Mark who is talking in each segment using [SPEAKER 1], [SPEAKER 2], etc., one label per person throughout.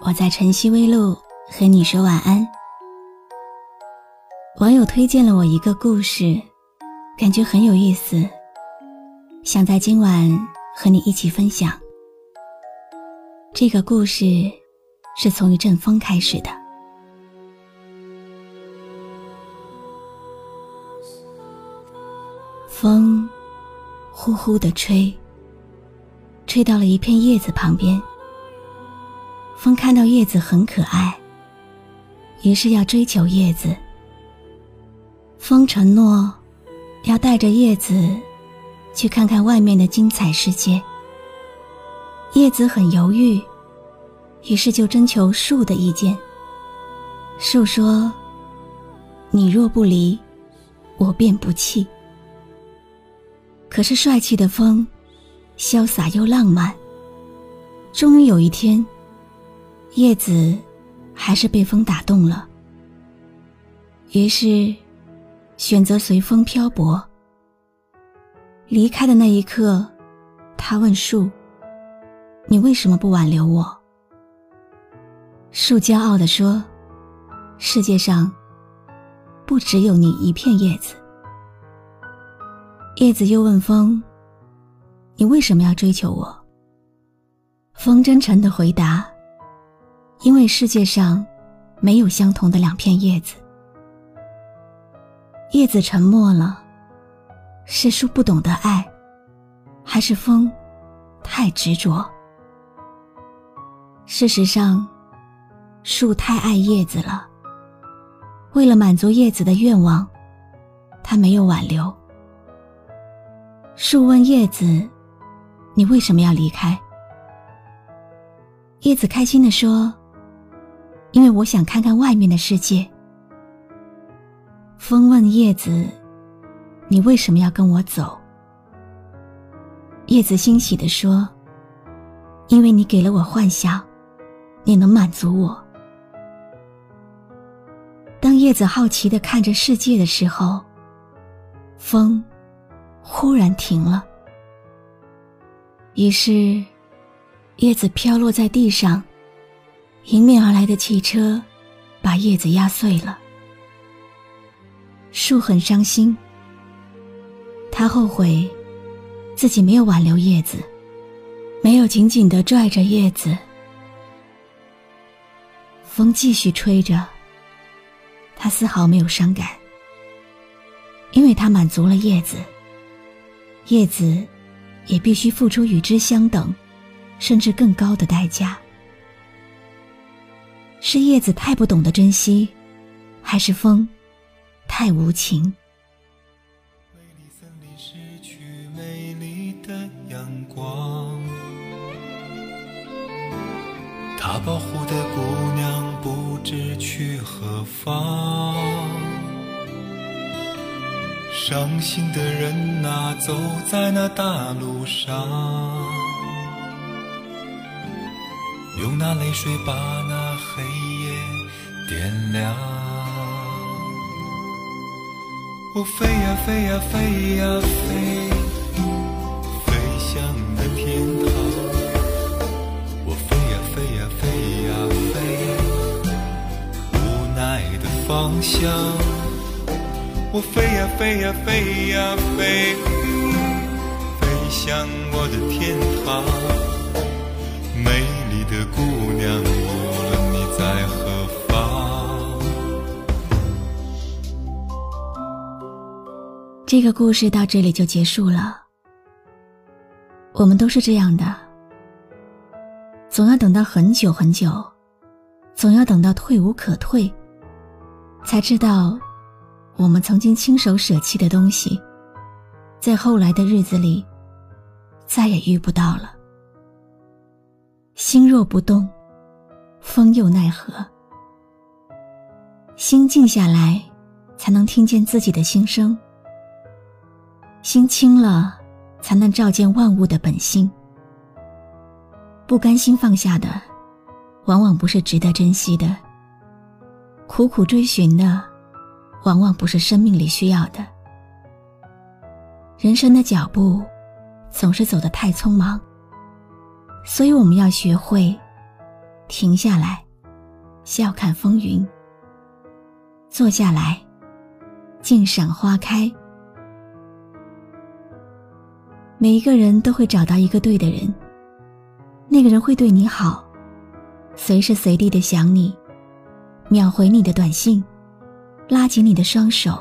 [SPEAKER 1] 我在晨曦微露和你说晚安。网友推荐了我一个故事，感觉很有意思，想在今晚和你一起分享。这个故事是从一阵风开始的，风呼呼的吹，吹到了一片叶子旁边。风看到叶子很可爱，于是要追求叶子。风承诺要带着叶子去看看外面的精彩世界。叶子很犹豫，于是就征求树的意见。树说：“你若不离，我便不弃。”可是帅气的风，潇洒又浪漫。终于有一天。叶子还是被风打动了，于是选择随风漂泊。离开的那一刻，他问树：“你为什么不挽留我？”树骄傲地说：“世界上不只有你一片叶子。”叶子又问风：“你为什么要追求我？”风真诚的回答。因为世界上没有相同的两片叶子，叶子沉默了，是树不懂得爱，还是风太执着？事实上，树太爱叶子了，为了满足叶子的愿望，他没有挽留。树问叶子：“你为什么要离开？”叶子开心的说。因为我想看看外面的世界。风问叶子：“你为什么要跟我走？”叶子欣喜地说：“因为你给了我幻想，你能满足我。”当叶子好奇的看着世界的时候，风忽然停了。于是，叶子飘落在地上。迎面而来的汽车，把叶子压碎了。树很伤心，他后悔自己没有挽留叶子，没有紧紧的拽着叶子。风继续吹着，他丝毫没有伤感，因为他满足了叶子，叶子也必须付出与之相等，甚至更高的代价。是叶子太不懂得珍惜，还是风太无情？
[SPEAKER 2] 森林失去美丽的阳光，他保护的姑娘不知去何方。伤心的人啊，走在那大路上。用那泪水把那黑夜点亮。我飞呀飞呀飞呀飞，飞向了天堂。我飞呀飞呀飞呀飞，无奈的方向。我飞呀飞呀飞呀飞，飞向我的天堂。无论你在何方。
[SPEAKER 1] 这个故事到这里就结束了。我们都是这样的，总要等到很久很久，总要等到退无可退，才知道我们曾经亲手舍弃的东西，在后来的日子里再也遇不到了。心若不动，风。又奈何？心静下来，才能听见自己的心声；心清了，才能照见万物的本性。不甘心放下的，往往不是值得珍惜的；苦苦追寻的，往往不是生命里需要的。人生的脚步，总是走得太匆忙，所以我们要学会停下来，笑看风云；坐下来，静赏花开。每一个人都会找到一个对的人，那个人会对你好，随时随地的想你，秒回你的短信，拉紧你的双手，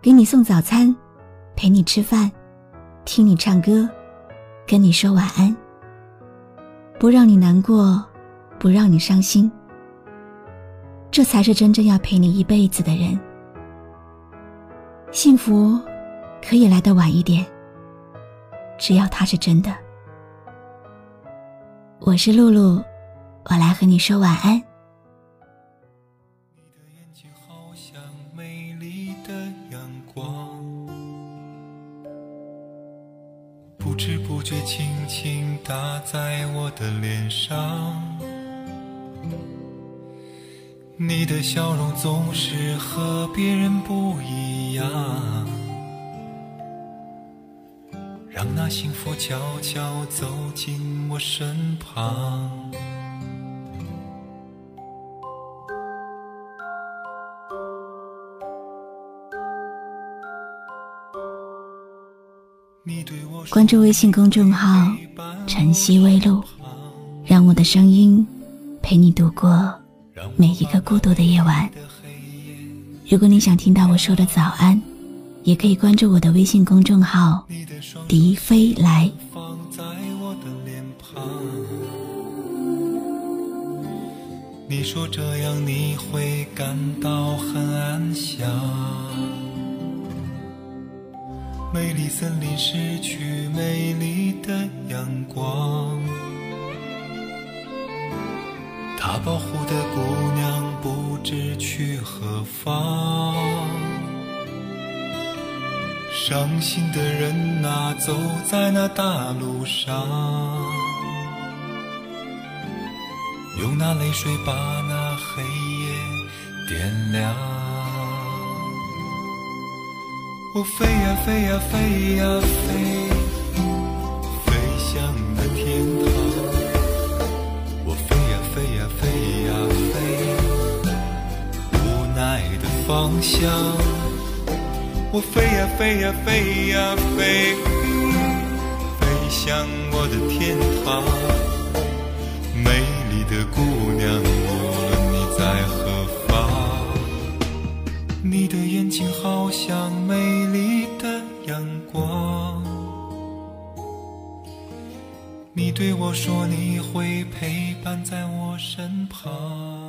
[SPEAKER 1] 给你送早餐。陪你吃饭，听你唱歌，跟你说晚安，不让你难过，不让你伤心，这才是真正要陪你一辈子的人。幸福可以来得晚一点，只要他是真的。我是露露，我来和你说晚安。
[SPEAKER 2] 不知不觉，轻轻打在我的脸上。你的笑容总是和别人不一样，让那幸福悄悄走进我身旁。
[SPEAKER 1] 关注微信公众号“晨曦微露”，让我的声音陪你度过每一个孤独的夜晚。如果你想听到我说的早安，也可以关注我的微信公众号“笛飞来”。
[SPEAKER 2] 你说这样你会感到很安详。美丽森林失去美丽的阳光，它保护的姑娘不知去何方。伤心的人啊，走在那大路上，用那泪水把那黑夜点亮。我飞呀飞呀飞呀飞，飞向那天堂。方向。我飞呀飞呀飞呀飞，飞向我的天堂。美丽的姑娘，无论你在何方，你的眼睛好像美丽的阳光。你对我说你会陪伴在我身旁。